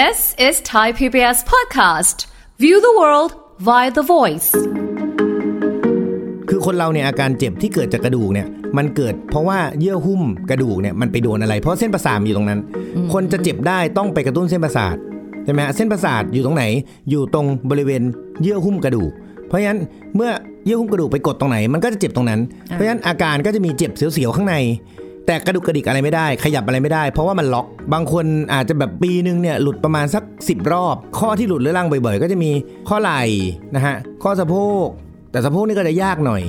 This is Thai PBS podcast. View the world via the voice. คือคนเราเนี่ยอาการเจ็บที่เกิดจากกระดูกเนี่ยมันเกิดเพราะว่าเยื่อหุ้มกระดูกเนี่ยมันไปโดนอะไรเพราะเส้นประสาทอยู่ตรงนั้น คนจะเจ็บได้ต้องไปกระตุ้นเส้นประสาทใช่ไหมฮะเส้นประสาทอยู่ตรงไหน อยู่ตรงบริเวณเยื่อหุ้มกระดูก เพราะฉะนั้นเมื่อเยื่อหุ้มกระดูกไปกดตรงไหน มันก็จะเจ็บตรงนั้น เพราะฉะนั้นอาการก็จะมีเจ็บเสียวๆข้างใน แต่กระดุกกระดิกอะไรไม่ได้ขยับอะไรไม่ได้ เพราะว่ามันล็อก บางคนอาจจะแบบปีนึงเนี่ยหลุดประมาณสัก 10 รอบ ข้อที่หลุดเรื้อรังบ่อยๆ ก็จะมีข้อไหล่นะฮะข้อสะโพก แต่สะโพกนี่ก็จะยากหน่อย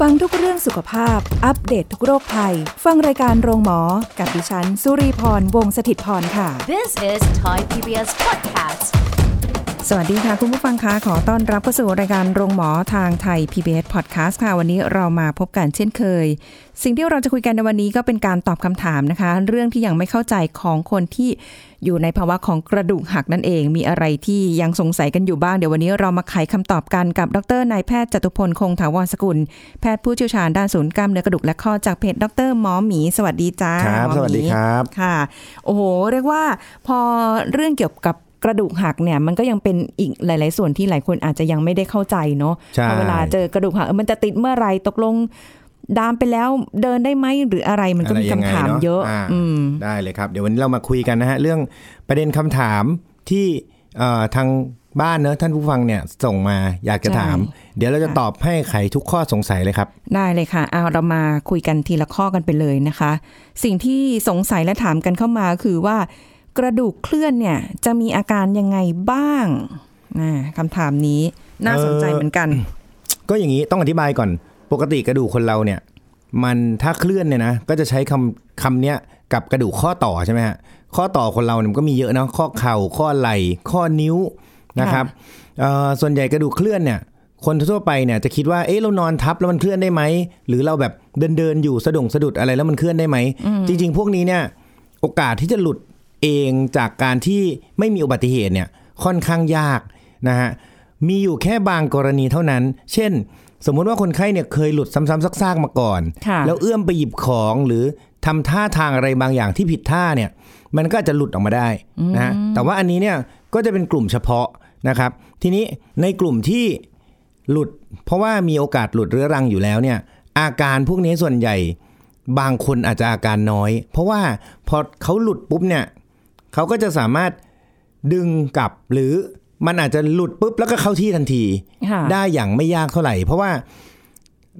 ฟังทุกเรื่องสุขภาพ อัปเดตททุกโรคภัย ฟังรายการโรงหมอ กับดิฉัน สุรีพรวงศิตพรค่ะ This is Thai PBS podcast. สวัสดีค่ะ คุณผู้ฟังคะขอต้อนรับเข้าสู่รายการโรงหมอทางไทย PBS Podcast ค่ะ วันนี้เรามาพบกันเช่นเคย สิ่งที่เราจะคุยกันในวันนี้ก็เป็นการตอบคำถามนะคะ เรื่องที่ยังไม่เข้าใจของคนที่อยู่ในภาวะของกระดูกหักนั่นเอง มีอะไรที่ยังสงสัยกันอยู่บ้าง เดี๋ยววันนี้เรามาไขคำตอบกันกับ ดรนายแพทย์จตุพลคงถาวรสกุล แพทย์ผู้เชี่ยวชาญด้านศูนย์กล้ามเนื้อกระดูกและข้อจากเพจดรหมอหมี สวัสดีจ้าครับหมอหมีสวัสดีครับค่ะ โอ้โห เรียกว่าพอเรื่องเกี่ยวกับ กระดูกหักเนี่ยมันก็ยังเป็นอีกหลาย ๆ ส่วนที่หลายคนอาจจะยังไม่ได้เข้าใจเนาะใช่พอเวลาเจอกระดูกหักเออมันจะติดเมื่อไหรตกลงดามไปแล้วเดินได้ไหมหรืออะไรมันก็มีไรยัคำงไงถามนเยอะาอืมได้เลยครับ เดี๋ยววันนี้เรามาคุยกันนะฮะ เรื่องประเด็นคำถามที่เอ่อทางบ้านเนอะท่านผู้ฟังเนี่ยส่งมาอยากจะใช่ถาม เดี๋ยวเราจะค่ะตอบให้ไขทุกข้อสงสัยเลยครับ ได้เลยค่ะเอาเรามาคุยกันทีละข้อกันไปเลยนะคะ สิ่งที่สงสัยและถามกันเข้ามาคือว่า กระดูกเคลื่อนเนี่ยจะมีอาการยังไงบ้างอ่าคำถามนี้น่าสนใจเอ่อเหมือนกัน ก็อย่างนี้ต้องอธิบายก่อน ปกติกระดูกคนเราเนี่ย มันถ้าเคลื่อนเนี่ยนะก็จะใช้คำคำเนี้ยกับกระดูกข้อต่อใช่ไหมฮะข้อต่อคนเราเนี่ยมันก็มีเยอะเนาะข้อเข่าข้อไหล่ข้อนิ้วนะครับเอ่อส่วนใหญ่กระดูกเคลื่อนเนี่ย คนทั่วไปเนี่ยจะคิดว่าเอ๊ะเรานอนทับแล้วมันเคลื่อนได้ไหมหรือเราแบบเดินเดินๆอยู่สะดุงสะดุดอะไรแล้วมันเคลื่อนได้ไหมจริง ๆ พวกนี้เนี่ยโอกาสที่จะหลุด เองจากการที่ไม่มีอุบัติเหตุเนี่ยค่อนข้างยากนะฮะมีอยู่แค่บางกรณีเท่านั้น เช่น สมมุติว่าคนไข้เนี่ยเคยหลุดซ้ำๆซากๆมาก่อนค่ะแล้วเอื้อมไปหยิบของหรือทำท่าทางอะไรบางอย่างที่ผิดท่าเนี่ย มันก็อาจจะหลุดออกมาได้นะฮะแต่ว่าอันนี้เนี่ยก็จะเป็นกลุ่มเฉพาะนะครับ ทีนี้ในกลุ่มที่หลุด เพราะว่ามีโอกาสหลุดเรื้อรังอยู่แล้วเนี่ย อาการพวกนี้ส่วนใหญ่ บางคนอาจจะอาการน้อย เพราะว่าพอเขาหลุดปุ๊บเนี่ย เขาก็จะสามารถดึงกลับหรือมันอาจจะหลุดปุ๊บแล้วก็เข้าที่ทันทีค่ะได้อย่างไม่ยากเท่าไหร่ เพราะว่า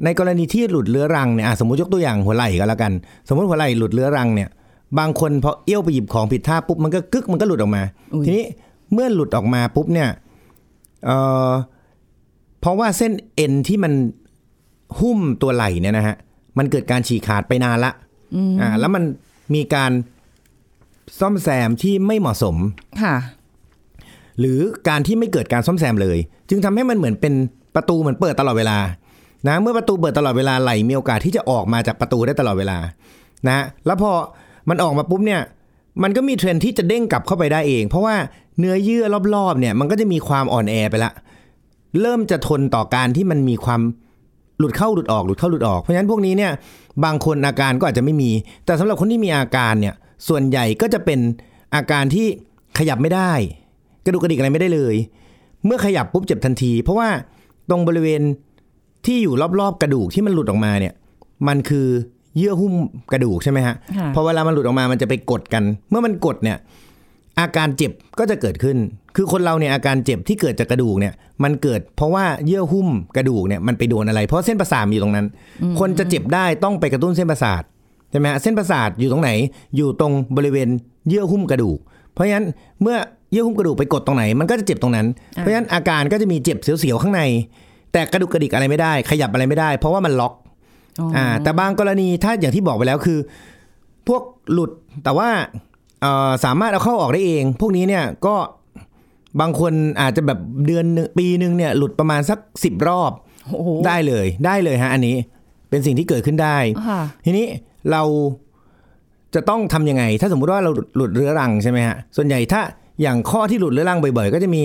ในกรณีที่หลุดเรื้อรังเนี่ยอะสมมติยกตัวอย่างหัวไหล่ก็แล้วกัน สมมติหัวไหล่หลุดเรื้อรังเนี่ย บางคนพอเอี้ยวไปหยิบของผิดท่าปุ๊บมันก็กึกมันก็หลุดออกมาอุ๊ยทีนี้เมื่อหลุดออกมาปุ๊บเนี่ยเอ่อเพราะว่าเส้นเอ็นที่มันหุ้มตัวไหล่เนี่ยนะฮะมันเกิดการฉีกขาดไปนานละอ่าแล้วมันมีการ ซ่อมแซมที่ไม่เหมาะสม ค่ะ หรือการที่ไม่เกิดการซ่อมแซมเลย จึงทำให้มันเหมือนเป็นประตูเหมือนเปิดตลอดเวลา นะ เมื่อประตูเปิดตลอดเวลาไหลมีโอกาสที่จะออกมาจากประตูได้ตลอดเวลา นะ แล้วพอมันออกมาปุ๊บเนี่ย มันก็มีเทรนด์ที่จะเด้งกลับเข้าไปได้เอง เพราะว่าเนื้อเยื่อรอบๆเนี่ย มันก็จะมีความอ่อนแอไปละ เริ่มจะทนต่อการที่มันมีความหลุดเข้าหลุดออกหลุดเข้าหลุดออก เพราะฉะนั้นพวกนี้เนี่ยบางคนอาการก็อาจจะไม่มี แต่สำหรับคนที่มีอาการเนี่ย ส่วนใหญ่ก็จะเป็นอาการที่ขยับไม่ได้ กระดูกกระดิกอะไรไม่ได้เลย เมื่อขยับปุ๊บเจ็บทันที เพราะว่าตรงบริเวณที่อยู่รอบๆ กระดูกที่มันหลุดออกมาเนี่ย มันคือเยื่อหุ้มกระดูกใช่ไหมฮะค่ะพอเวลามันหลุดออกมามันจะไปกดกัน เมื่อมันกดเนี่ย อาการเจ็บก็จะเกิดขึ้น คือคนเราเนี่ยอาการเจ็บที่เกิดจากกระดูกเนี่ย มันเกิดเพราะว่าเยื่อหุ้มกระดูกเนี่ยมันไปโดนอะไร เพราะเส้นประสาทอยู่ตรงนั้น คนจะเจ็บได้ต้องไปกระตุ้นเส้นประสาท ใช่ไหมฮะเส้นประสาทอยู่ตรงไหน อยู่ตรงบริเวณเยื่อหุ้มกระดูก เพราะฉะนั้นเมื่อเยื่อหุ้มกระดูกไปกดตรงไหน มันก็จะเจ็บตรงนั้น เพราะฉะนั้นอาการก็จะมีเจ็บเสียวๆข้างใน แต่กระดูกกระดิกอะไรไม่ได้ ขยับอะไรไม่ได้ เพราะว่ามันล็อกอ่าแต่บางกรณีถ้าอย่างที่บอกไปแล้วคือ พวกหลุดแต่ว่าเอ่อสามารถเอาเข้าออกได้เอง พวกนี้เนี่ยก็บางคนอาจจะแบบเดือนหนึ่งปีหนึ่งเนี่ยหลุดประมาณสักสิบรอบโอ้โหได้เลยได้เลยฮะอันนี้เป็นสิ่งที่เกิดขึ้นได้ค่ะทีนี้ เราจะต้องทำยังไง ถ้าสมมุติว่าเราหลุดเรื้อรังใช่ไหมฮะส่วนใหญ่ถ้าอย่างข้อที่หลุดเรื้อรังบ่อยๆ ก็จะมี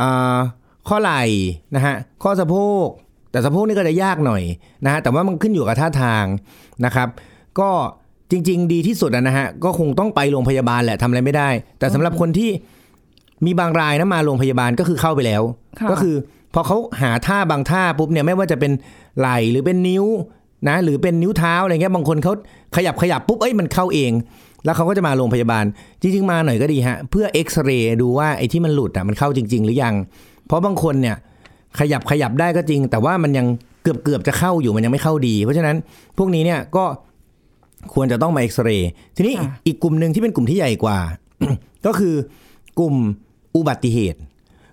อ่าข้อไหล่นะฮะข้อสะโพก แต่สะโพกนี่ก็จะยากหน่อยนะฮะแต่ว่ามันขึ้นอยู่กับท่าทางนะครับ ก็จจริง ๆ ดีที่สุดอะนะฮะก็คงต้องไปโรงพยาบาลแหละทำอะไรไม่ได้ แต่สำหรับคนที่มีบางรายนะมาโรงพยาบาลก็คือเข้าไปแล้วค่ะก็คือพอเขาหาท่าบางท่าปุ๊บเนี่ยไม่ว่าจะเป็นไหล่หรือเป็นนิ้ว นะหรือเป็นนิ้วเท้าอะไรเงี้ยบางคนเขาขยับขยับปุ๊บเอ้ยมันเข้าเอง แล้วเขาก็จะมาโรงพยาบาล จริง ๆ มาหน่อยก็ดีฮะเพื่อเอ็กซเรย์ดูว่าไอ้ที่มันหลุดอะมันเข้าจริง ๆ หรือยัง เพราะบางคนเนี่ยขยับขยับได้ก็จริง แต่ว่ามันยังเกือบเกือบจะเข้าอยู่มันยังไม่เข้าดี เพราะฉะนั้นพวกนี้เนี่ยก็ควรจะต้องมาเอ็กซเรย์ทีนี้ค่ะอีกกลุ่มหนึ่งที่เป็นกลุ่มที่ใหญ่กว่า ก็คือกลุ่มอุบัติเหตุ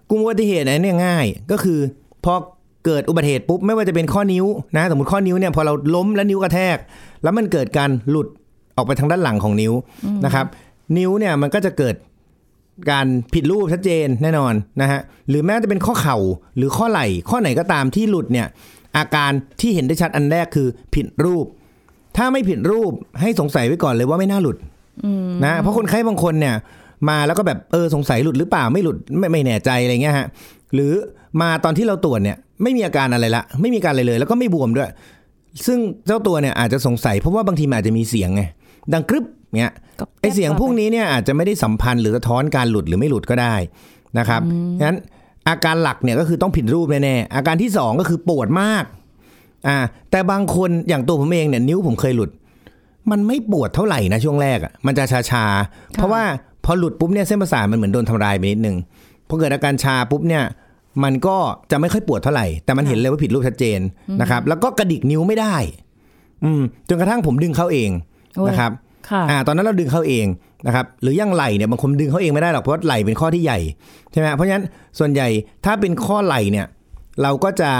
กลุ่มอุบัติเหตุเนี่ยง่ายก็คือพอ เกิดอุบัติเหตุปุ๊บไม่ว่าจะเป็นข้อนิ้วนะสมมติข้อนิ้วเนี่ยพอเราล้มแล้วนิ้วกระแทก แล้วมันเกิดการหลุดออกไปทางด้านหลังของนิ้วนะครับ นิ้วเนี่ยมันก็จะเกิดการผิดรูปชัดเจนแน่นอนนะฮะหรือแม้จะเป็นข้อเข่าหรือข้อไหล่ ข้อไหนก็ตามที่หลุดเนี่ยอาการที่เห็นได้ชัดอันแรกคือผิดรูป ถ้าไม่ผิดรูปให้สงสัยไว้ก่อนเลยว่าไม่น่าหลุดนะเพราะคนไข้บางคนเนี่ย มาแล้วก็แบบเออสงสัยหลุดหรือเปล่าไม่หลุดไม่ไม่แน่ใจอะไรเงี้ยฮะหรือมาตอนที่เราตรวจเนี่ยไม่มีอาการอะไรละไม่มีอาการอะไรเลย แล้วก็ไม่บวมด้วย ซึ่งเจ้าตัวเนี่ยอาจจะสงสัยเพราะว่าบางทีมันอาจจะมีเสียงไงดังกรึบเงี้ยก็ไอเสียงพวกนี้เนี่ยอาจจะไม่ได้สัมพันธ์หรือสะท้อนการหลุดหรือไม่หลุดก็ได้นะครับงั้นอาการหลักเนี่ยก็คือต้องผิดรูปแน่ๆอาการที่สองก็คือปวดมากอ่าแต่บางคนอย่างตัวผมเองเนี่ยนิ้วผมเคยหลุด มันไม่ปวดเท่าไหร่นะช่วงแรกอะมันจะชาชาๆเพราะว่า พอหลุดปุ๊บเนี่ยเส้นประสาทมันเหมือนโดนทำลายไปนิดนึงพอเกิดอาการชาปุ๊บเนี่ยมันก็จะไม่ค่อยปวดเท่าไหร่ แต่มันเห็นเลยว่าผิดรูปชัดเจนนะครับ แล้วก็กระดิกนิ้วไม่ได้ อืมจนกระทั่งผมดึงเข้าเองโอ้ยนะครับค่ะอ่าตอนนั้นเราดึงเข้าเองนะครับ หรืออยังไหล่เนี่ยบางคนดึงเข้าเองไม่ได้หรอกเพราะว่าไหล่เป็นข้อที่ใหญ่ใช่ไหมเพราะฉะนั้นส่วนใหญ่ถ้าเป็นข้อไหล่เนี่ย เราก็จะ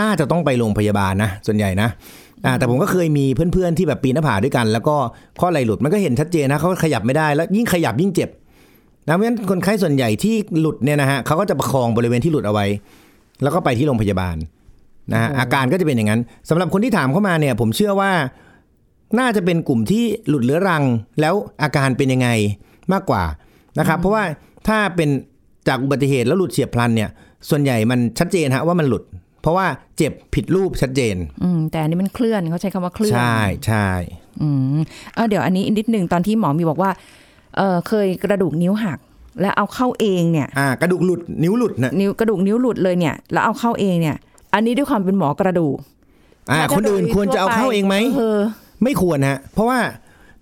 น่าจะต้องไปโรงพยาบาลนะส่วนใหญ่นะ อ่าแต่ผมก็เคยมีเพื่อนๆที่แบบปีนหน้าผาด้วยกัน แล้วก็ข้อไหล่หลุดมันก็เห็นชัดเจนนะเขาขยับไม่ได้แล้วยิ่งขยับยิ่งเจ็บนะเพราะฉะนั้นคนไข้ส่วนใหญ่ที่หลุดเนี่ยนะฮะเขาก็จะประคองบริเวณที่หลุดเอาไว้ แล้วก็ไปที่โรงพยาบาลนะฮะอาการก็จะเป็นอย่างนั้นสำหรับคนที่ถามเข้ามาเนี่ย ผมเชื่อว่าน่าจะเป็นกลุ่มที่หลุดเรื้อรังแล้วอาการเป็นยังไงมากกว่านะครับเพราะว่าถ้าเป็นจากอุบัติเหตุแล้วหลุดเฉียบพลันเนี่ย ส่วนใหญ่มันชัดเจนฮะว่ามันหลุด เพราะว่าเจ็บผิดรูปชัดเจน อืมแต่อันนี้มันเคลื่อนเขาใช้คำว่าเคลื่อน ใช่ใช่อืมเออเดี๋ยวอันนี้อีกนิดหนึ่งตอนที่หมอมีบอกว่าเออเคยกระดูกนิ้วหัก แล้วเอาเข้าเองเนี่ยอ่ากระดูกหลุดนิ้วหลุดนะนิ้วกระดูกนิ้วหลุดเลยเนี่ย แล้วเอาเข้าเองเนี่ย อันนี้ด้วยความเป็นหมอกระดูกอ่าถ้าคนอื่นโดยควรจะเอาทั่วไปเข้าเองไหมเออไม่ควรฮะ เพราะว่า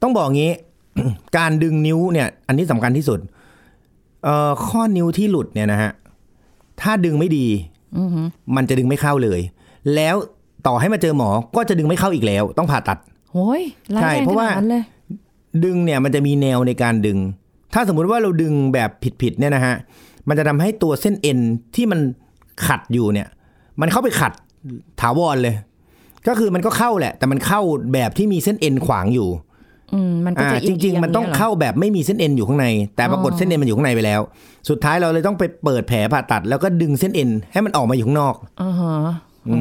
ต้องบอกงี้ การดึงนิ้วเนี่ย อันนี้สำคัญที่สุดเอ่อข้อนิ้วที่หลุดเนี่ยนะฮะถ้าดึงไม่ดีอือหือ มันจะดึงไม่เข้าเลย แล้วต่อให้มาเจอหมอก็จะดึงไม่เข้าอีกแล้ว ต้องผ่าตัดโอ้ยร้ายใช่แรงเพขราะนาว่าดนั้นเลยดึงเนี่ยมันจะมีแนวในการดึง ถ้าสมมุติว่าเราดึงแบบผิดๆเนี่ยนะฮะมันจะทำให้ตัวเส้นเอ็นที่มันขัดอยู่เนี่ย มันเข้าไปขัดถาวรเลย ก็คือมันก็เข้าแหละ แต่มันเข้าแบบที่มีเส้นเอ็นขวางอยู่อื มมันก็อ่าจะจริง ๆ มันต้องเข้าแบบไม่มีเส้นเอ็นอยู่ข้างใน แต่ปรากฏเส้นเอ็นมันอยู่ข้างในไปแล้ว สุดท้ายเราเลยต้องไปเปิดแผลผ่าตัด แล้วก็ดึงเส้นเอ็นให้มันออกมาอยู่ข้างนอกอ่าฮะโอ้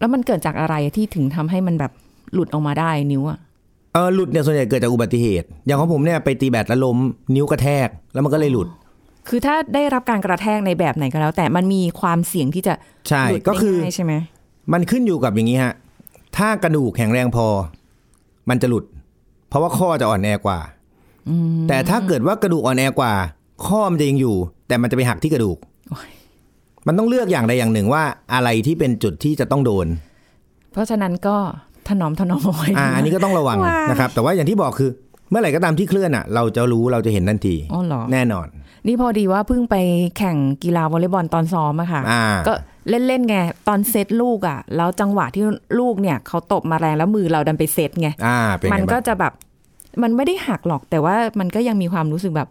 แล้วมันเกิดจากอะไรที่ถึงทำให้มันแบบหลุดออกมาได้นิ้วอะเออหลุดเนี่ยส่วนใหญ่เกิดจากอุบัติเหตุ อย่างของผมเนี่ยไปตีแบดแล้วล้มนิ้วกระแทกแล้วมันก็เลยหลุด คือถ้าได้รับการกระแทกในแบบไหนก็แล้ว แต่มันมีความเสี่ยงที่จะใช่หลุดก็คือได้ง่ายใช่ไหมมันขึ้นอยู่กับอย่างนี้ฮะถ้ากระดูกแข็งแรงพอ มันจะหลุด เพราะว่าข้อจะอ่อนแอกว่าแต่ถ้าเกิดว่ากระดูกอ่อนแอกว่า ข้อมันจะยังอยู่ แต่มันจะไปหักที่กระดูกโอ้ยมันต้องเลือกอย่างใดอย่างหนึ่งว่าอะไรที่เป็นจุดที่จะต้องโดน เพราะฉะนั้นก็ถนอมถนอมเอาไว้อ่าอันนี้ก็ต้องระวังว้ายนะครับ แต่ว่าอย่างที่บอกคือ เมื่อไหร่ก็ตามที่เคลื่อนอะ เราจะรู้เราจะเห็นทันทีอ๋อเหรอแน่นอน นี่พอดีว่าเพิ่งไปแข่งกีฬาวอลเลย์บอลตอนซ้อมอะค่ะอ่าก็ เล่นๆไงตอนเซตลูกอะแล้วจังหวะที่ลูกเนี่ยเขาตบมาแรงแล้วมือเราดันไปเซตไงอ่าเป็นมันไงก็บ้างจะแบบมันไม่ได้หักหรอกแต่ว่ามันก็ยังมีความรู้สึกแบบ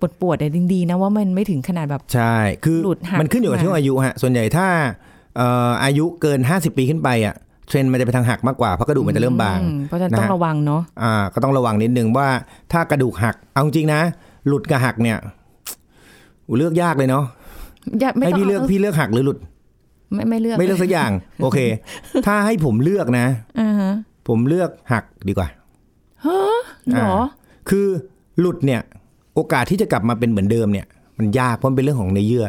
ปวดปวดๆแต่ดีๆนะว่ามันไม่ถึงขนาดแบบใช่คือหลุดหักมันขึ้นอยู่กับขึ้นมาช่วงอายุฮะส่วนใหญ่ถ้าเอ่ออายุเกิน 50 ปีขึ้นไปอะเทรนด์มันจะไปทางหักมากกว่าเพราะกระดูกมันจะเริ่มบางอืเพราะฉะนั้นต้องนะฮะระวังเนาะอ่าก็ต้องระวังนิดนึงว่าถ้ากระดูกหักเอาจริงนะ หลุดกับหักเนี่ยอู้เลือกยากเลยเนาะอย่าไม่ให้ต้องพี่เลือกพี่เลือกหักหรือหลุด ไม่ไม่เลือก ไม่เลือกสักอย่าง โอเค ถ้าให้ผมเลือกนะอ่าฮะผมเลือกหักดีกว่าเหรอคือหลุดเนี่ย โอกาสที่จะกลับมาเป็นเหมือนเดิมเนี่ย มันยากเพราะมันเป็นเรื่องของเนื้อเยื่อ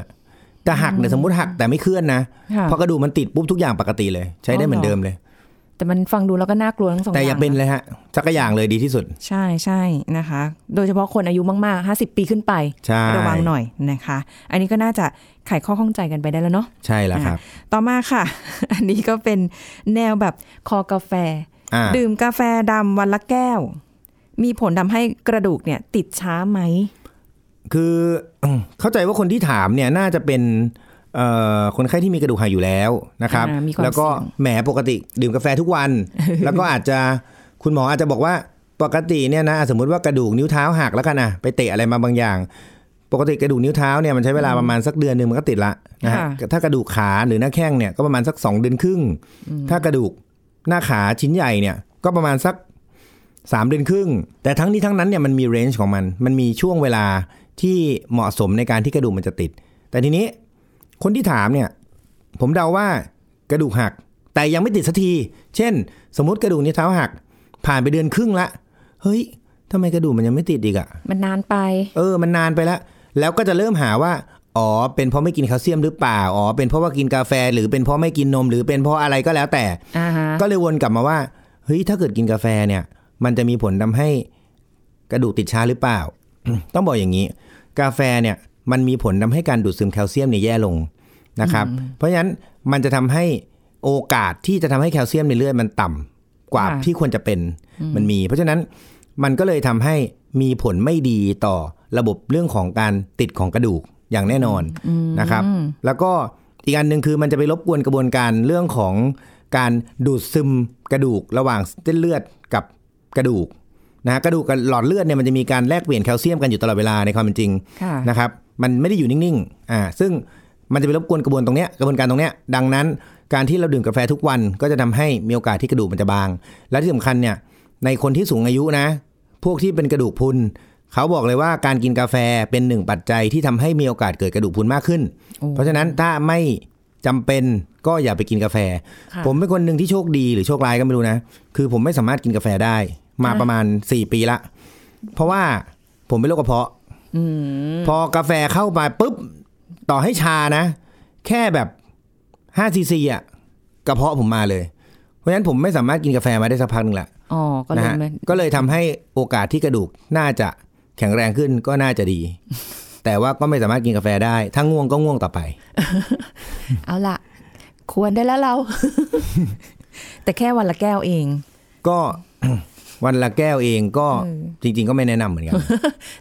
แต่หักเนี่ยสมมติหักแต่ไม่เคลื่อนนะค่ะพอกระดูกมันติดปุ๊บทุกอย่างปกติเลย ใช้ได้อ๋อเหมือนเดิมเลย แต่มันฟังดูแล้วก็น่ากลัวทั้งสองแต่อย่าเป็นเลยฮะสักอย่างเลยดีที่สุด ใช่ใช่นะคะ โดยเฉพาะคนอายุมากๆ 50 ปีขึ้นไปใช่ระวังหน่อยนะคะ อันนี้ก็น่าจะไขข้อข้องใจกันไปได้แล้วเนาะใช่แล้วครับ ต่อมาค่ะ อันนี้ก็เป็นแนวแบบคอกาแฟอ่าดื่มกาแฟดำวันละแก้ว มีผลทำให้กระดูกเนี่ย ติดช้าไหมคือเข้าใจว่าคนที่ถามเนี่ยน่าจะเป็นเอ่อ คนไข้ที่มีกระดูกหักอยู่แล้วนะครับอ่ามีความแล้วก็เสี่ยงแหมปกติดื่มกาแฟทุกวัน แล้วก็อาจจะคุณหมออาจจะบอกว่าปกติเนี่ยนะสมมติว่ากระดูกนิ้วเท้าหักแล้วกันนะไปเตะอะไรมาบางอย่าง ปกติกระดูกนิ้วเท้าเนี่ยมันใช้เวลาประมาณสักเดือนหนึ่งมันก็ติดละนะฮะค่ะถ้ากระดูกขาหรือหน้าแข้งเนี่ยก็ประมาณสักสองเดือนครึ่ง ถ้ากระดูกหน้าขาชิ้นใหญ่เนี่ยก็ประมาณสักสามเดือนครึ่ง แต่ทั้งนี้ทั้งนั้นเนี่ยมันมีเรนจ์ของมัน มันมีช่วงเวลาที่เหมาะสมในการที่กระดูกมันจะติด แต่ทีนี้ คนที่ถามเนี่ย ผมเดาว่ากระดูกหัก แต่ยังไม่ติดสักที เช่น สมมติกระดูกนิ้วเท้าหัก ผ่านไปเดือนครึ่งละ เฮ้ยทำไมกระดูกมันยังไม่ติดอีกอะมันนานไป เออ มันนานไปแล้ว แล้วก็จะเริ่มหาว่า อ๋อ เป็นเพราะไม่กินแคลเซียมหรือเปล่า อ๋อ เป็นเพราะว่ากินกาแฟ หรือเป็นเพราะไม่กินนม หรือเป็นเพราะอะไรก็แล้วแต่อ่าฮะก็เลยวนกลับมาว่า เฮ้ย ถ้าเกิดกินกาแฟเนี่ย มันจะมีผลทำให้กระดูกติดช้าหรือเปล่า ต้องบอกอย่างนี้ กาแฟเนี่ย มันมีผลทำให้การดูดซึมแคลเซียมเนี่ยแย่ลง นะครับ เพราะฉะนั้นมันจะทำให้โอกาสที่จะทำให้แคลเซียมในเลือดมันต่ำกว่าค่ะที่ควรจะเป็นมันมี เพราะฉะนั้นมันก็เลยทำให้มีผลไม่ดีต่อระบบเรื่องของการติดของกระดูกอย่างแน่นอนนะครับ แล้วก็อีกอันหนึ่งคือมันจะไปรบกวนกระบวนการเรื่องของการดูดซึมกระดูกระหว่างเส้นเลือดกับกระดูกนะฮะกระดูกกับหลอดเลือดเนี่ยมันจะมีการแลกเปลี่ยนแคลเซียมกันอยู่ตลอดเวลาในความเป็นจริงค่ะนะครับ มันไม่ได้อยู่นิ่งๆอ่าซึ่ง มันจะไปรบกวนกระบวนตรงเนี้ยกระบวนการตรงเนี้ยดังนั้น การที่เราดื่มกาแฟทุกวันก็จะทำให้มีโอกาสที่กระดูกมันจะบาง และที่สำคัญเนี่ยในคนที่สูงอายุนะ พวกที่เป็นกระดูกพรุนเขาบอกเลยว่าการกินกาแฟเป็นหนึ่งปัจจัยที่ทำให้มีโอกาสเกิดกระดูกพรุนมากขึ้นโอ้เพราะฉะนั้นถ้าไม่จำเป็นก็อย่าไปกินกาแฟค่ะผมเป็นคนหนึ่งที่โชคดีหรือโชคร้ายก็ไม่รู้นะ คือผมไม่สามารถกินกาแฟได้ มาประมาณ 4 ปีละ เพราะว่าผมเป็นโรคกระเพาะอืมพอกาแฟเข้ามาปุ๊บ ต่อให้ชานะ แค่แบบ5ซีซีอะกระเพาะผมมาเลย เพราะฉะนั้นผมไม่สามารถกินกาแฟมาได้สักพักหนึ่งละอ๋อก็เลนะยฮะมันก็เลยทำให้โอกาสที่กระดูกน่าจะแข็งแรงขึ้นก็น่าจะดี แต่ว่าก็ไม่สามารถกินกาแฟได้ถ้าง่วงก็ง่วงต่อไป เอาละควรได้แล้วเรา แต่แค่วันละแก้วเอง ก็ วันละแก้วเองก็เออจริง ๆ ก็ไม่แนะนำเหมือนกัน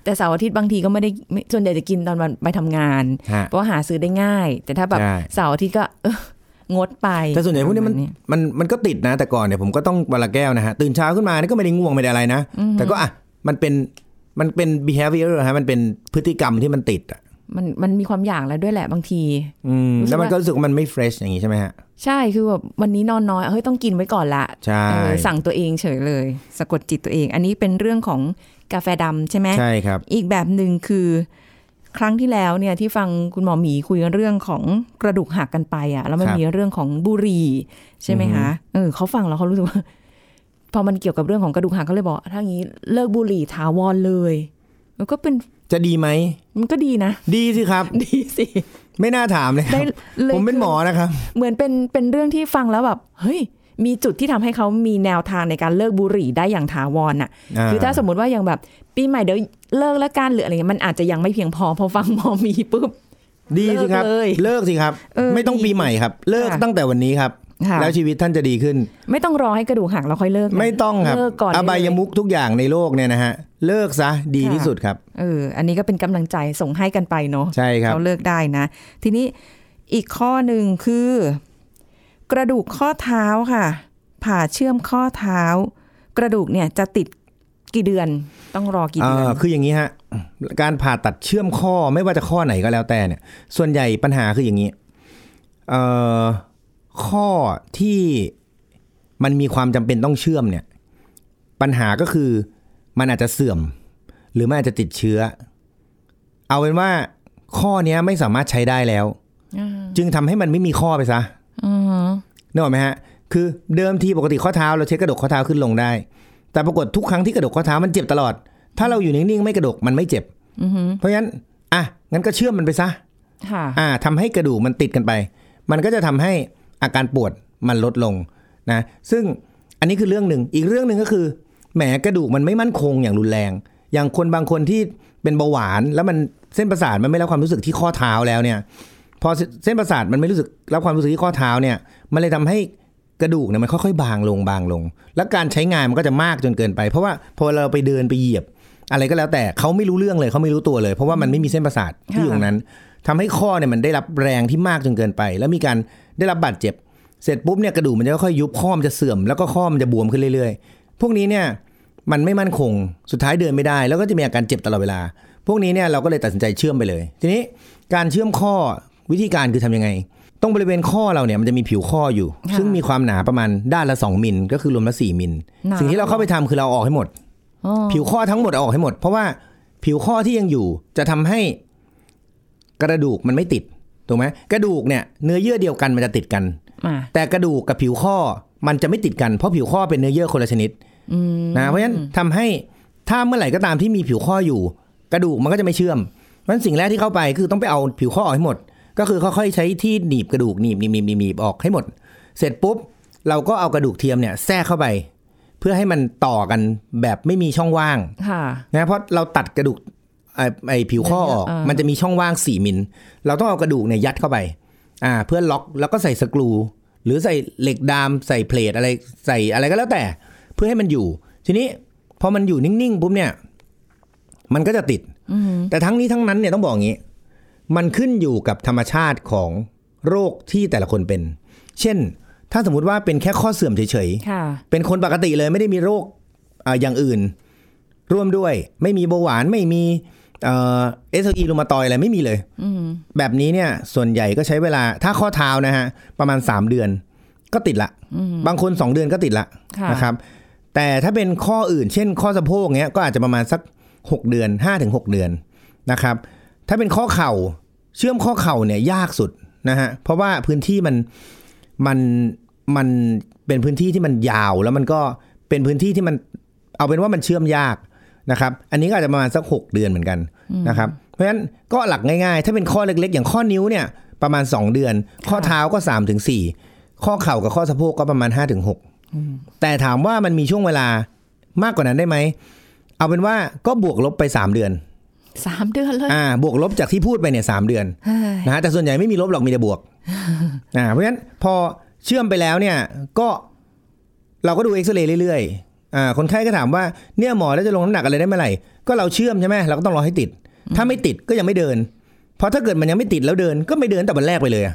แต่เสาร์อาทิตย์บางทีก็ไม่ได้ไม่ส่วนใหญ่จะกินตอนวันไปทำงานฮะเพราะว่าหาซื้อได้ง่าย แต่ถ้าแบบใช่เสาร์อาทิตย์ก็เอองดไป แต่ส่วนใหญ่พวกนี้มันประาณมันมันก็ติดนะ แต่ก่อนเนี่ยผมก็ต้องวันละแก้วนะฮะตื่นเช้าขึ้นมานี่ก็ไม่ได้ง่วงไม่ได้อะไรนะ แต่ก็อะมันเป็นมันเป็น behavior ฮะมันเป็นพฤติกรรมที่มันติดอะ มันมันมีความอยากแล้วด้วยแหละบางทีอืมรู้สึกแล้วมันว่าก็รู้สึกว่ามันไม่ fresh อย่างงี้ใช่ไหมฮะ ใช่คือแบบวันนี้นอนน้อยเฮ้ยต้องกินไว้ก่อนละใช่เออสั่งตัวเองเฉยเลย สะกดจิตตัวเอง อันนี้เป็นเรื่องของกาแฟดำใช่ไหมใช่ครับ อีกแบบหนึ่งคือ ครั้งที่แล้วเนี่ยที่ฟังคุณหมอหมีคุยเรื่องของกระดูกหักกันไปอะ แล้วมันครับมีเรื่องของบุหรี่ใช่ไหมคะเออเขาฟังแล้วเขารู้สึกว่าพอมันเกี่ยวกับเรื่องของกระดูกหักเขาเลยบอกถ้างี้เลิกบุหรี่ถาวรเลยมันก็เป็นจะดีไหม มันก็ดีนะ ดีสิครับ ดีสิ ไม่น่าถามเลยคได้รับเลยผมเป็นหมอนะครับ เหมือนเป็นเป็นเรื่องที่ฟังแล้วแบบ เฮ้ย มีจุดที่ทำให้เขามีแนวทางในการเลิกบุหรี่ได้อย่างถาวรน่ะอ่าคือถ้าสมมติว่าอย่างแบบ ปีใหม่เดี๋ยวเลิกแล้วกันหรืออะไรเงี้ยมันอาจจะยังไม่เพียงพอพอฟังหมอมีปุ๊บดีสิครับ เลิกเลยเลิกสิครับเออไม่ต้องดีปีใหม่ครับ เลิกค่ะตั้งแต่วันนี้ครับค่ะ แล้วชีวิตท่านจะดีขึ้น ไม่ต้องรอให้กระดูกหักแล้วค่อยเลิกนะไม่ต้องครับเลิกก่อนอบายมุกทุกอย่างในโลกเนี่ยนะฮะเลิกซะดีที่สุดครับเอออันนี้ก็เป็นกำลังใจส่งให้กันไปเนาะใช่ครับเขาเลิกได้นะ ทีนี้อีกข้อหนึ่งคือ กระดูกข้อเท้าค่ะ ผ่าเชื่อมข้อเท้า กระดูกเนี่ยจะติดกี่เดือนต้องรอกี่เดือนเอ่อคืออย่างนี้ฮะการผ่าตัดเชื่อมข้อไม่ว่าจะข้อไหนก็แล้วแต่เนี่ย ส่วนใหญ่ปัญหาคืออย่างนี้เอ่อ ข้อที่มันมีความจำเป็นต้องเชื่อมเนี่ย ปัญหาก็คือมันอาจจะเสื่อม หรือมันอาจจะติดเชื้อ เอาเป็นว่าข้อเนี้ยไม่สามารถใช้ได้แล้ว จึงทำให้มันไม่มีข้อไปซะอือนึกออกไหมฮะ คือเดิมทีปกติข้อเท้าเราเช็คกระดกข้อเท้าขึ้นลงได้ แต่ปรากฏทุกครั้งที่กระดกข้อเท้ามันเจ็บตลอด ถ้าเราอยู่นิ่งๆไม่กระดกมันไม่เจ็บอือหือเพราะฉะนั้น อะงั้นก็เชื่อมมันไปซะค่ะอ่าทำให้กระดูกมันติดกันไป มันก็จะทำให้ อาการปวดมันลดลงนะซึ่งอันนี้คือเรื่องหนึ่งอีกเรื่องหนึ่งก็คือแหมกระดูกมันไม่มั่นคงอย่างรุนแรง อย่างคนบางคนที่เป็นเบาหวาน แล้วมันเส้นประสาทมันไม่รับความรู้สึกที่ข้อเท้าแล้วเนี่ยพอเส้นประสาทมันไม่รู้สึกรับความรู้สึกที่ข้อเท้าเนี่ยมันเลยทำให้กระดูกเนี่ยมันค่อยๆ บางลงบางลง แล้วการใช้งานมันก็จะมากจนเกินไป เพราะว่าพอเราไปเดินไปเหยียบ อะไรก็แล้วแต่เขาไม่รู้เรื่องเลยเขาไม่รู้ตัวเลย เพราะว่ามันไม่มีเส้นประสาทที่อยู่ตรงนั้นทำให้ข้อเนี่ยมันได้รับแรงที่มากจนเกินไป แล้วมีการ ได้รับบาดเจ็บ เสร็จปุ๊บเนี่ยกระดูกมันจะค่อยๆยุบข้อมันจะเสื่อมแล้วก็ข้อมันจะบวมขึ้นเรื่อยๆ พวกนี้เนี่ยมันไม่มั่นคงสุดท้ายเดินไม่ได้ แล้วก็จะมีอาการเจ็บตลอดเวลา พวกนี้เนี่ยเราก็เลยตัดสินใจเชื่อมไปเลย ทีนี้การเชื่อมข้อวิธีการคือทำยังไง ตรงบริเวณข้อเราเนี่ยมันจะมีผิวข้ออยู่ค่ะซึ่งมีความหนาประมาณด้านละ 2มิลก็คือรวมละ4มิลหนาสิ่งที่เราเข้าไปทำคือเราเอาออกให้หมดอ๋อผิวข้อทั้งหมดเอาออกให้หมด เพราะว่าผิวข้อที่ยังอยู่จะทำให้กระดูกมันไม่ติด ถูกไหมกระดูกเนี่ยเนื้อเยื่อเดียวกันมันจะติดกันมาแต่กระดูกกับผิวข้อมันจะไม่ติดกันเพราะผิวข้อเป็นเนื้อเยื่อคนละชนิดอืมนะเพราะฉะนั้นทำให้ถ้าเมื่อไหร่ก็ตามที่มีผิวข้ออยู่ กระดูกมันก็จะไม่เชื่อมเพราะฉะนั้นสิ่งแรกที่เข้าไปคือต้องไปเอาผิวข้อออกให้หมด ก็คือค่อยๆใช้ที่หนีบกระดูกหนีบหนีบหนีบหนีบหนีบออกให้หมด เสร็จปุ๊บเราก็เอากระดูกเทียมเนี่ยแทรกเข้าไป เพื่อให้มันต่อกันแบบไม่มีช่องว่างค่ะนะเพราะเราตัดกระดูก ไอ้ไอ้ผิวข้อออกเออมันจะมีช่องว่าง4มิล เราต้องเอากระดูกเนี่ยยัดเข้าไป อ่า เพื่อล็อกแล้วก็ใส่สกรู หรือใส่เหล็กดาม ใส่เพลทอะไรใส่อะไรก็แล้วแต่ เพื่อให้มันอยู่ ทีนี้พอมันอยู่นิ่งๆปุ๊บเนี่ย มันก็จะติดอืมแต่ทั้งนี้ทั้งนั้นเนี่ยต้องบอกอย่างนี้ มันขึ้นอยู่กับธรรมชาติของโรคที่แต่ละคนเป็น เช่น ถ้าสมมติว่าเป็นแค่ข้อเสื่อมเฉยๆค่ะเป็นคนปกติเลยไม่ได้มีโรคอ่าอย่างอื่น ร่วมด้วย ไม่มีเบาหวานไม่มี เอสอีรูมาตอยอะไรไม่มีเลยอืมแบบนี้เนี่ย ส่วนใหญ่ก็ใช้เวลาถ้าข้อเท้านะฮะ ประมาณ 3 เดือนก็ติดละ บางคน 2 เดือนก็ติดละค่ะนะครับ แต่ถ้าเป็นข้ออื่น เช่น ข้อสะโพกเนี้ยก็อาจจะประมาณสัก 6 เดือน5-6เดือนนะครับ ถ้าเป็นข้อเข่าเชื่อมข้อเข่าเนี่ยยากสุดนะฮะเพราะว่าพื้นที่มันมันมันเป็นพื้นที่ที่มันยาวแล้วมันก็เป็นพื้นที่ที่มันเอาเป็นว่ามันเชื่อมยาก นะครับ อันนี้ก็อาจจะประมาณสัก 6 เดือนเหมือนกันนะครับ เพราะฉะนั้นก็หลักง่ายๆ ถ้าเป็นข้อเล็กๆ อย่างข้อนิ้วเนี่ยประมาณ 2 เดือน ข้อเท้าก็3ถึง4ข้อเข่ากับข้อสะโพกก็ประมาณ5ถึง6แต่ถามว่ามันมีช่วงเวลามากกว่านั้นได้ไหม เอาเป็นว่าก็บวกลบไป 3 เดือนสามเดือนเลย อ่า บวกลบจากที่พูดไปเนี่ยสามเดือนเฮ้ยนะฮะแต่ส่วนใหญ่ไม่มีลบหรอกมีแต่บวก อ่า เพราะฉะนั้นพอเชื่อมไปแล้วเนี่ย ก็เราก็ดูเอ็กซเรย์เรื่อยๆ อ่าคนไข้ก็ถามว่าเนี่ยหมอแล้วจะลงน้ำหนักอะไรได้เมื่อไหร่ก็เราเชื่อมใช่ไหมเราก็ต้องรอให้ติด ถ้าไม่ติดก็ยังไม่เดิน เพราะถ้าเกิดมันยังไม่ติดแล้วเดินก็ไม่เดินแต่วันแรกไปเลยอะ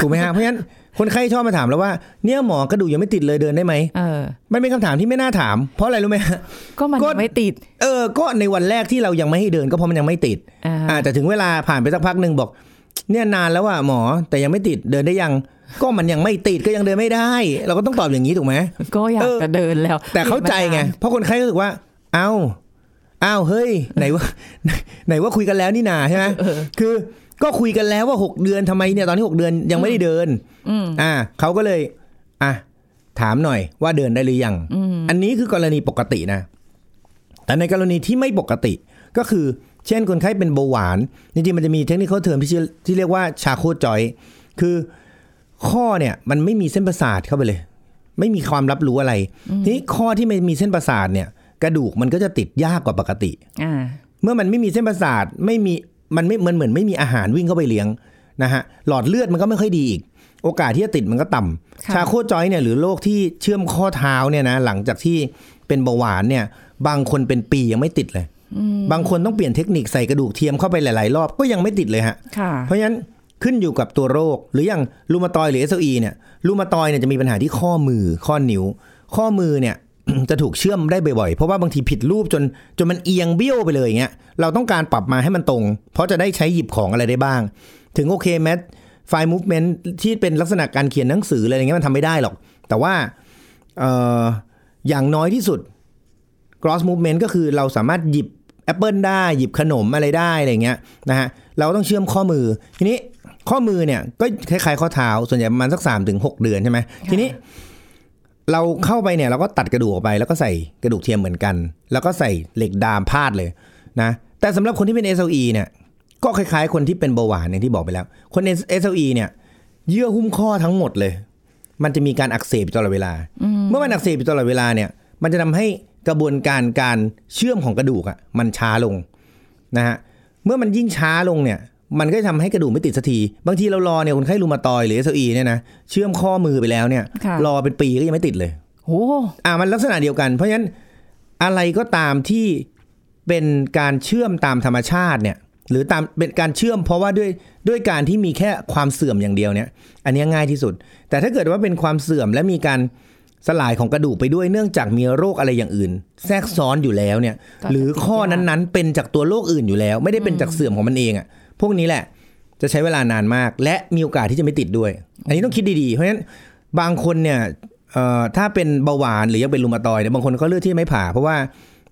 ถูกไหมฮะเพราะฉะนั้นคนไข้ชอบมาถามแล้วว่าเนี่ยหมอกระดูกยังไม่ติดเลยเดินได้ไหมเออมันเป็นคำถามที่ไม่น่าถาม เพราะอะไรรู้ไหมฮะก็มันก็ยังไม่ติด เออ ก็ในวันแรกที่เรายังไม่ให้เดินก็เพราะมันยังไม่ติดอ่าอ่าแต่ถึงเวลาผ่านไปสักพักหนึ่งบอก เนี่ยนานแล้วอะหมอแต่ยังไม่ติดเดินได้ยัง ก็มันยังไม่ติดก็ยังเดินไม่ได้ เราก็ต้องตอบอย่างนี้ถูกไหมก็อยาเอกอจะเดินแล้ว แต่เข้าใจไงเพราะคนไข้รู้สึกว่า เอ้าเอ้าเฮ้ย ไหนว่าไหนว่าคุยกันแล้วนี่นาใช่ไหมคือก็คุยกันแล้วว่าหกเดือนทำไมเนี่ยตอนที่หกเดือนยังไม่ได้เดินอืมอ่าเขาก็เลยอะถามหน่อยว่าเดินได้หรือยังอืมอันนี้คือกรณีปกตินะ แต่ในกรณีที่ไม่ปกติก็คือ เช่นคนไข้เป็นเบาหวาน จริงๆมันจะมีเทคนิคเทอมที่ชื่อที่เรียกว่าชาโคจอย คือ ข้อเนี่ยมันไม่มีเส้นประสาทเข้าไปเลย ไม่มีความรับรู้อะไรทีนี้ข้อที่ไม่มีเส้นประสาทเนี่ย กระดูกมันก็จะติดยากกว่าปกติอ่าเมื่อมันไม่มีเส้นประสาทไม่มีมันไม่มันเหมือนไม่มีอาหารวิ่งเข้าไปเลี้ยงนะฮะหลอดเลือดมันก็ไม่ค่อยดีอีก โอกาสที่จะติดมันก็ต่ำค่ะชาโคจอยเนี่ยหรือโรคที่เชื่อมข้อเท้าเนี่ยนะหลังจากที่เป็นเบาหวานเนี่ย บางคนเป็นปียังไม่ติดเลย บางคนต้องเปลี่ยนเทคนิคใส่กระดูกเทียมเข้าไปหลาย ๆ รอบก็ยังไม่ติดเลยฮะค่ะเพราะฉะนั้น ขึ้นอยู่กับตัวโรค หรืออย่าง rheumatoid หรือ SLE เนี่ย rheumatoid เนี่ยจะมีปัญหาที่ข้อมือข้อนิ้ว ข้อมือเนี่ยจะถูกเชื่อมได้บ่อยๆ เพราะว่าบางทีผิดรูปจนจนมันเอียงเบี้ยวไปเลยอย่างเงี้ย เราต้องการปรับมาให้มันตรง เพราะจะได้ใช้หยิบของอะไรได้บ้าง ถึงโอเคแต่ fine movement ที่เป็นลักษณะการเขียนหนังสืออะไรอย่างเงี้ยมันทำไม่ได้หรอก แต่ว่าอออย่างน้อยที่สุด cross movement ก็คือเราสามารถหยิบแอปเปิลได้หยิบขนมอะไรได้อะไรเงี้ยนะฮะเราต้องเชื่อมข้อมือทีนี้ ข้อมือเนี่ยก็คล้ายๆข้อเท้าส่วนใหญ่ประมาณสักสามถึงหกเดือนใช่ไหมทีนี้เราเข้าไปเนี่ยเราก็ตัดกระดูกออกไป แล้วก็ใส่กระดูกเทียมเหมือนกัน แล้วก็ใส่เหล็กดามพาดเลยนะแต่สำหรับคนที่เป็น SLE เนี่ยก็คล้ายๆ คนที่เป็นเบาหวานอย่างที่บอกไปแล้ว คน SLE เนี่ย เยื่อหุ้มข้อทั้งหมดเลย มันจะมีการอักเสบอยู่ตลอดเวลา เมื่อมันอักเสบอยู่ตลอดเวลาเนี่ย มันจะทำให้กระบวนการการเชื่อมของกระดูกอะมันช้าลงนะฮะเมื่อมันยิ่งช้าลงเนี่ย มันก็จะทำให้กระดูกไม่ติดสักที บางทีเรารอเนี่ยคนไข้รูมาตอยด์หรือเอสอีเนี่ยนะเชื่อมข้อมือไปแล้วเนี่ยค่ะรอเป็นปีก็ยังไม่ติดเลยโอ้อ่ามันลักษณะเดียวกัน เพราะฉะนั้นอะไรก็ตามที่เป็นการเชื่อมตามธรรมชาติเนี่ย หรือตามเป็นการเชื่อมเพราะว่าด้วยด้วยการที่มีแค่ความเสื่อมอย่างเดียวเนี่ย อันนี้ง่ายที่สุด แต่ถ้าเกิดว่าเป็นความเสื่อมและมีการสลายของกระดูกไปด้วยเนื่องจากมีโรคอะไรอย่างอื่น แทรกซ้อนอยู่แล้วเนี่ยก็หรือข้อนั้นๆ เป็นจากตัวโรคอื่นอยู่แล้ว ไม่ได้เป็นจากเสื่อมของมันเองอะ พวกนี้แหละ จะใช้เวลานานมาก และมีโอกาสที่จะไม่ติดด้วย อันนี้ต้องคิดดีๆ เพราะฉะนั้นบางคนเนี่ยถ้าเป็นเบาหวานหรือยังเป็นรูมาตอยเนี่ยบางคนก็เลือกที่ไม่ผ่า เพราะว่า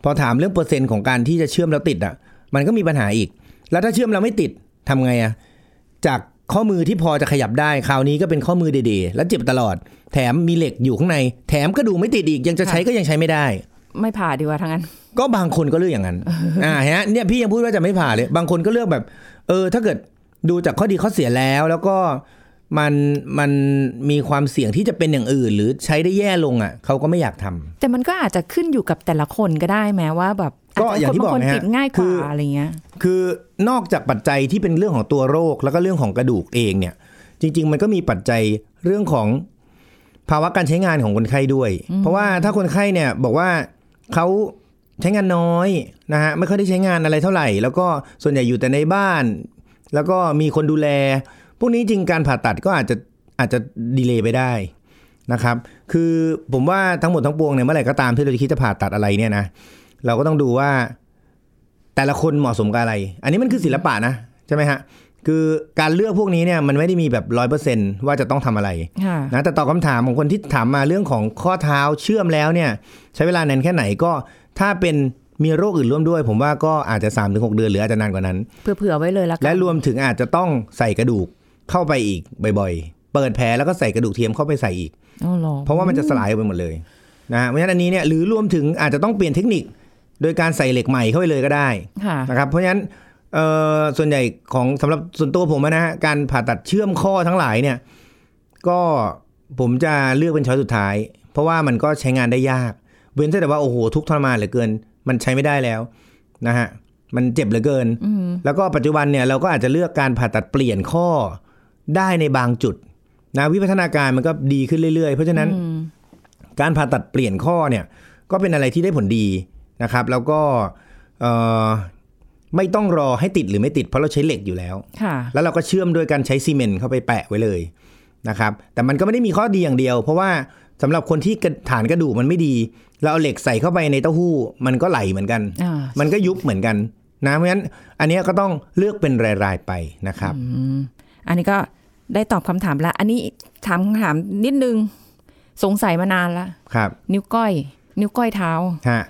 พอถามเรื่องเปอร์เซ็นต์ของการที่จะเชื่อมแล้วติดอะ มันก็มีปัญหาอีก แล้วถ้าเชื่อมแล้วไม่ติดทำไงอะจากข้อมือที่พอจะขยับได้คราวนี้ก็เป็นข้อมือเดๆแล้วเจ็บตลอด แถมมีเหล็กอยู่ข้างใน แถมกระดูกไม่ติดอีกยังจะใช้ก็ยังใช้ไม่ได้ ไม่ผ่าดีกว่าทั้งนั้น ก็บางคนก็เลือกอย่างนั้น อ่าฮะเนี่ยพี่ยังพูดว่าจะไม่ผ่าเลย บางคนก็เลือกแบบ เออ ถ้าเกิดดูจากข้อดีข้อเสียแล้ว แล้วก็มันมันมีความเสี่ยงที่จะเป็นอย่างอื่น หรือใช้ได้แย่ลงอะเขาก็ไม่อยากทำแต่มันก็อาจจะขึ้นอยู่กับแต่ละคนก็ได้แม้ว่าแบบก็อย่างที่บอกบางคนนะฮะติดง่ายกคืว่าอออะไรเงี้ย คือนอกจากปัจจัยที่เป็นเรื่องของตัวโรคแล้วก็เรื่องของกระดูกเองเนี่ย จริง ๆ มันก็มีปัจจัยเรื่องของภาวะการใช้งานของคนไข้ด้วย เพราะว่าถ้าคนไข้เนี่ยบอกว่าเขา ใช้งานน้อยนะฮะไม่ค่อยได้ใช้งานอะไรเท่าไหร่ แล้วก็ส่วนใหญ่อยู่แต่ในบ้าน แล้วก็มีคนดูแล พวกนี้จริงการผ่าตัดก็อาจจะอาจจะดีเลย์ไปได้นะครับ คือผมว่าทั้งหมดทั้งปวงเนี่ยเมื่อไหร่ก็ตามที่เราจะคิดจะผ่าตัดอะไรเนี่ยนะเราก็ต้องดูว่าแต่ละคนเหมาะสมกับอะไร อันนี้มันคือศิลปะนะใช่ไหมฮะ คือการเลือกพวกนี้เนี่ยมันไม่ได้มีแบบร้อยเปอร์เซนว่าจะต้องทำอะไรค่ะนะแต่ตอบคำถามของคนที่ถามมาเรื่องของข้อเท้าเชื่อมแล้วเนี่ย ใช้เวลานานแค่ไหนก็ถ้าเป็นมีโรคอื่นร่วมด้วย ผมว่าก็อาจจะ3าถึงหเดือนหรืออาจจะนานกว่านั้นเผื่อๆไว้เลยละกันและรวมถึงอาจจะต้องใส่กระดูกเข้าไปอีกบ่อยๆ เปิดแผลแล้วก็ใส่กระดูกเทียมเข้าไปใส่อีกอ๋อหรอเพราะว่ามันจะสลายไปหมดเลยนะเพราะฉะนั้นอันนี้เนี่ยหรือรวมถึงอาจจะต้องเปลี่ยนเทคนิค โดยการใส่เหล็กใหม่เข้าไปเลยก็ได้ค่ะนะครับเพราะฉะนั้น เอ่อส่วนใหญ่ของสำหรับส่วนตัวผมอะนะฮะการผ่าตัดเชื่อมข้อทั้งหลายเนี่ย ก็ผมจะเลือกเป็นช้อยสุดท้าย เพราะว่ามันก็ใช้งานได้ยาก เว้นแต่ว่าโอ้โหทุกข์ทรมานเหลือเกิน มันใช้ไม่ได้แล้วนะฮะมันเจ็บเหลือเกินอืมแล้วก็ปัจจุบันเนี่ยเราก็อาจจะเลือกการผ่าตัดเปลี่ยนข้อได้ในบางจุดนะวิวัฒนาการมันก็ดีขึ้นเรื่อยๆ เพราะฉะนั้นอืมการผ่าตัดเปลี่ยนข้อเนี่ย ก็เป็นอะไรที่ได้ผลดีนะครับ แล้วก็เอ่อ ไม่ต้องรอให้ติดหรือไม่ติดเพราะเราใช้เหล็กอยู่แล้วค่ะแล้วเราก็เชื่อมด้วยการใช้ซีเมนต์เข้าไปแปะไว้เลยนะครับ แต่มันก็ไม่ได้มีข้อดีอย่างเดียว เพราะว่าสำหรับคนที่กระฐานกระดูกมันไม่ดี เราเอาเหล็กใส่เข้าไปในเต้าหู้ มันก็ไหลเหมือนกันอ่ามันก็ยุบเหมือนกันนะเพราะฉะนั้นอันเนี้ยก็ต้องเลือกเป็นรายๆไปนะครับอืมอันนี้ก็ได้ตอบคำถามแล้ว อันนี้ถามคำถามนิดนึงสงสัยมานานละครับ นิ้วก้อย นิ้วก้อยเท้าฮะ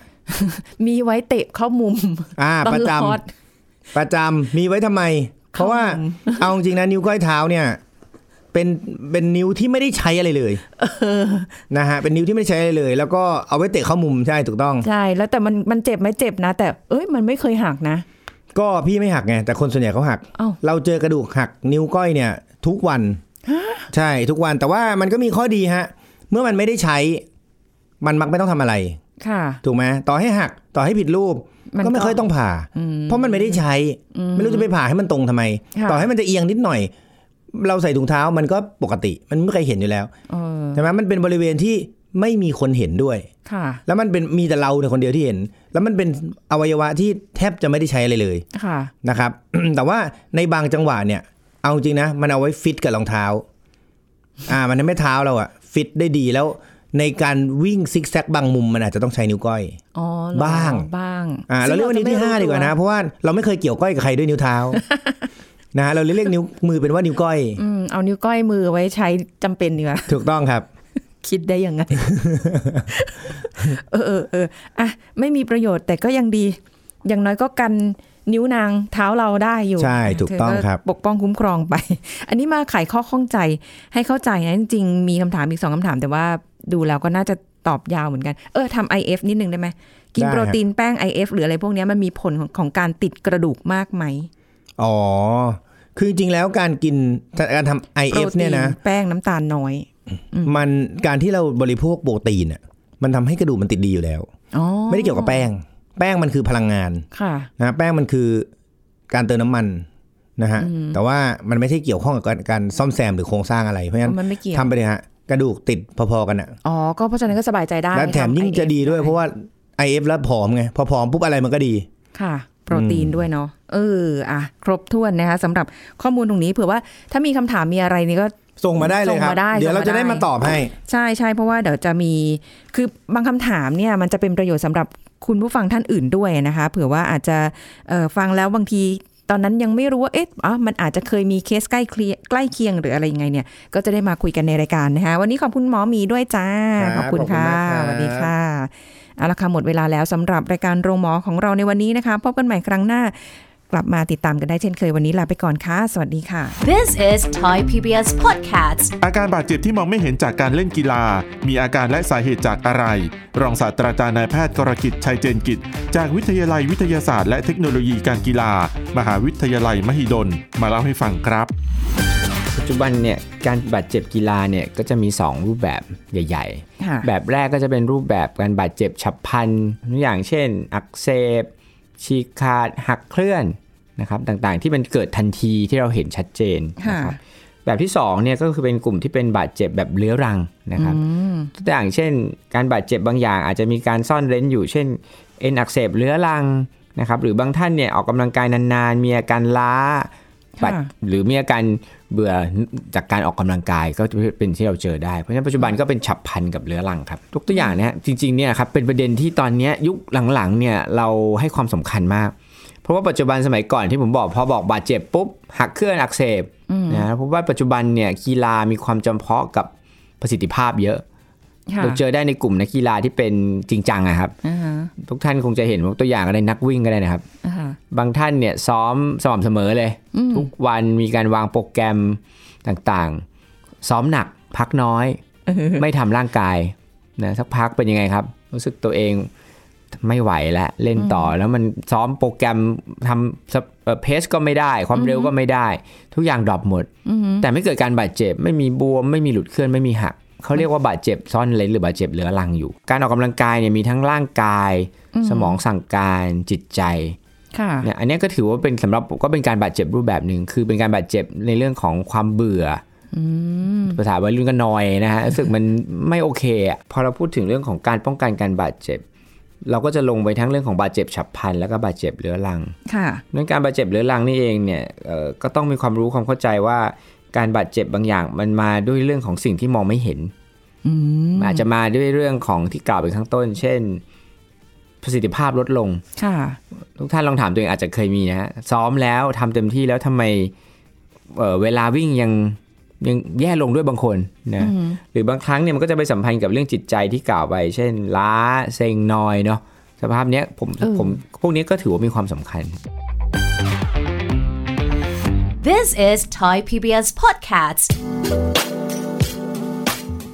มีไว้เตะเข้ามุมอ่าตประลจอดำประจำมีไว้ทำไม เพราะว่าเอาจริงๆนะนิ้วก้อยเท้าเนี่ย เป็นเป็นนิ้วที่ไม่ได้ใช้อะไรเลยนะฮะเป็นนิ้วที่ไม่ได้ใช้อะไรเลย แล้วก็เอาไว้เตะเข้ามุมใช่ถูกต้องใช่แล้วแต่มันมันเจ็บไหมเจ็บนะ แต่เอ้ยมันไม่เคยหักนะก็พี่ไม่หักไงแต่คนส่วนใหญ่เขาหักเอ้าเราเจอกระดูกหักนิ้วก้อยเนี่ย ทุกวันใช่ทุกวันแต่ว่ามันก็มีข้อดีฮะ เมื่อมันไม่ได้ใช้ มันมักไม่ต้องทำอะไรค่ะ ถูกไหมต่อให้หักต่อให้ผิดรูปมันก็ไม่ค่อยต้องผ่าอืมเพราะมันไม่ได้ใช้ ไม่รู้จะไปผ่าให้มันตรงทำไมค่ะต่อให้มันจะเอียงนิดหน่อย เราใส่ถุงเท้ามันก็ปกติ มันไม่เคยเห็นอยู่แล้วเออใช่ไหมมันเป็นบริเวณที่ไม่มีคนเห็นด้วยค่ะ แล้วมันเป็นมีแต่เราเนี่ยคนเดียวที่เห็น แล้วมันเป็นอวัยวะที่แทบจะไม่ได้ใช้อะไรเลยค่ะนะครับ แต่ว่าในบางจังหวะเนี่ย เอาจริงนะ มันเอาไว้ฟิตกับรองเท้า อ่า มันทำให้เท้าเราอะฟิตได้ดีแล้ว ในการวิ่งซิกแซกบางมุมมันอาจจะต้องใช้นิ้วก้อยอ๋อเหรอบ้างบ้างอ่าเราเรียกว่านิ้วที่ห้าดีกว่านะ เพราะว่าเราไม่เคยเกี่ยวก้อยกับใครด้วยนิ้วเท้านะฮะเราเรียกนิ้วมือเป็นว่านิ้วก้อยอืมเอานิ้วก้อยมือไว้ใช้จำเป็นดีกว่าถูกต้องครับ คิดได้ยังไงเออเออเอออะไม่มีประโยชน์แต่ก็ยังดี อย่างน้อยก็กันนิ้วนางเท้าเราได้อยู่ ใช่ ถูกต้องเธครับ ปกป้องคุ้มครองไป อันนี้มาไขข้อข้องใจให้เข้าใจนะ จริงๆมีคำถามอีกสองคำถาม แต่ว่า ดูแล้วก็น่าจะตอบยาวเหมือนกัน เออทำ IF นิดนึงได้ไหม กินได้โปรตีนแป้ง IF หรืออะไรพวกเนี้ยมันมีผลของของการติดกระดูกมากไหม อ๋อ คือจริงๆแล้วการกินการทำโปร IF ตีเนี่ยนะ แป้งน้ำตาลน้อย มันการที่เราบริโภคโปรตีนอะมันทำให้กระดูกมันติดดีอยู่แล้วอ๋อไม่ได้เกี่ยวกับแป้ง แป้งมันคือพลังงานค่ะนะแป้งมันคือการเติมน้ำมันนะฮะแต่ว่ามันไม่ใช่เกี่ยวข้องกับการการซ่อมแซมหรือโครงสร้างอะไรเพราะฉะนั้นมันไม่เกี่ยวทำไปเลยฮะ กระดูกติดพอๆกันอะอ๋อก็เพราะฉะนั้นก็สบายใจได้แล้วแถมยิ่งทำจะดีด้วย IF เพราะว่า IF แล้วผอมไงพอผอมปุ๊บอะไรมันก็ดีค่ะโปรตีนด้วยเนาะเอออะครบถ้วนนะคะสำหรับข้อมูลตรงนี้เผื่อว่าถ้ามีคำถามมีอะไรนี่ก็ส่งมาได้เลยครับส่งมาได้เดี๋ยวเราส่งมาจะได้ได้มาตอบให้ ใช่ใช่เพราะว่าเดี๋ยวจะมี คือบางคำถามเนี่ยมันจะเป็นประโยชน์สำหรับคุณผู้ฟังท่านอื่นด้วยนะคะ เผื่อว่าอาจจะเอ่อฟังแล้วบางที ตอนนั้นยังไม่รู้ว่าเอ๊ะอ๋อมันอาจจะเคยมีเคสใกล้เคียงใกล้เคียงหรืออะไรยังไงเนี่ย ก็จะได้มาคุยกันในรายการนะคะวันนี้ขอบคุณหมอหมีด้วยจ้าครับขอบคุณค่ะขอบคุณมากครับสวัสดีค่ะเอาละค่ะหมดเวลาแล้วสำหรับรายการโรงหมอของเราในวันนี้นะคะพบกันใหม่ครั้งหน้า กลับมาติดตามกันได้เช่นเคยวันนี้ลาไปก่อนค่ะ สวัสดีค่ะ This is Thai PBS Podcast. อาการบาดเจ็บที่มองไม่เห็นจากการเล่นกีฬา มีอาการและสาเหตุจากอะไร รองศาสตราจารย์นายแพทย์กรกิจชัยเจนกิจ จากวิทยาลัยวิทยาศาสตร์และเทคโนโลยีการกีฬา มหาวิทยาลัยมหิดล มาเล่าให้ฟังครับ ปัจจุบันเนี่ยการบาดเจ็บกีฬาเนี่ยก็จะมี 2 รูปแบบใหญ่ค่ะๆแบบแรกก็จะเป็นรูปแบบการบาดเจ็บฉับพลันตัวอย่างเช่น อักเสบ ฉีกขาดหักเคลื่อนนะครับต่างๆ ที่มันเกิดทันทีที่เราเห็นชัดเจนนะครับแบบที่2เนี่ยก็คือเป็นกลุ่มที่เป็นบาดเจ็บแบบเรื้อรังนะครับตัวอย่างเช่น การบาดเจ็บบางอย่างอาจจะมีการซ่อนเร้นอยู่ เช่นเอ็นอักเสบเรื้อรังนะครับหรือบางท่านเนี่ยออกกำลังกายนานๆ มีอาการล้าค่ะบัดหรือมีอาการ เบื่อจากการออกกำลังกายก็เป็นที่เราเจอได้ เพราะฉะนั้นปัจจุบันก็เป็นฉับพลันกับเรื้อรังครับทุกตัวอย่างเนี้ยจริงๆเนี่ยครับเป็นประเด็นที่ตอนเนี้ยยุคหลังๆเนี่ยเราให้ความสำคัญมาก เพราะว่าปัจจุบันสมัยก่อนที่ผมบอกพอบอกบาดเจ็บปุ๊บหักเคลื่อนอักเสบนะเพราะว่าปัจจุบันเนี่ยกีฬามีความจำเพาะกับประสิทธิภาพเยอะค่ะเราเจอได้ในกลุ่มนักกีฬาที่เป็นจริงจังอะครับอ่าฮะทุกท่านคงจะเห็นตัวอย่างอะไรนักวิ่งก็ได้นะครับอ่าฮะ บางท่านเนี่ยซ้อมสม่ำเสมอเลย ทุกวันมีการวางโปรแกรมต่างๆ ซ้อมหนักพักน้อยไม่ทำร่างกายนะสักพักเป็นยังไงครับ รู้สึกตัวเองไม่ไหวแล้วเล่นต่ออแล้วมันซ้อมโปรแกรมทำเพสก็ไม่ได้ ความเร็วก็ไม่ได้ ทุกอย่างดรอปหมด แต่ไม่เกิดการบาดเจ็บ ไม่มีบวม ไม่มีหลุดเคลื่อนไม่มีหักเขาเรียกว่าบาดเจ็บซ่อนเลนหรือบาดเจ็บเหลือรังอยู่ การออกกำลังกายเนี่ยมีทั้งร่างกาย สมองสั่งการจิตใจค่ะ เนี่ยอันเนี้ยก็ถือว่าเป็นสำหรับก็เป็นการบาดเจ็บรูปแบบหนึ่งคือเป็นการบาดเจ็บในเรื่องของความเบื่ออภาษาวัยรุ่นก็นอยนะฮะรู้สึกมันไม่โอเคอะพอเราพูดถึงเรื่องของการป้องกันการบาดเจ็บ เราก็จะลงไปทั้งเรื่องของบาดเจ็บฉับพลันแล้วก็บาดเจ็บเรื้อรังค่ะเรื่องการบาดเจ็บเรื้อรังนี่เองเนี่ยเอ่อก็ต้องมีความรู้ความเข้าใจว่าการบาดเจ็บบางอย่างมันมาด้วยเรื่องของสิ่งที่มองไม่เห็นอืมอาจจะมาด้วยเรื่องของที่กล่าวไปข้างต้น เช่น ประสิทธิภาพลดลงค่ะทุกท่านลองถามตัวเองอาจจะเคยมีนะฮะซ้อมแล้วทำเต็มที่แล้วทำไมเอ่อเวลาวิ่งยังยังแย่ลงด้วยบางคนนะหรือบางครั้งเนี่ยมันก็จะไปสัมพันธ์กับเรื่องจิตใจที่กล่าวไป เช่น ล้าเซ็งนอยเนาะสภาพเนี้ยผมเออผมพวกนี้ก็ถือว่ามีความสำคัญ This is Thai PBS Podcast.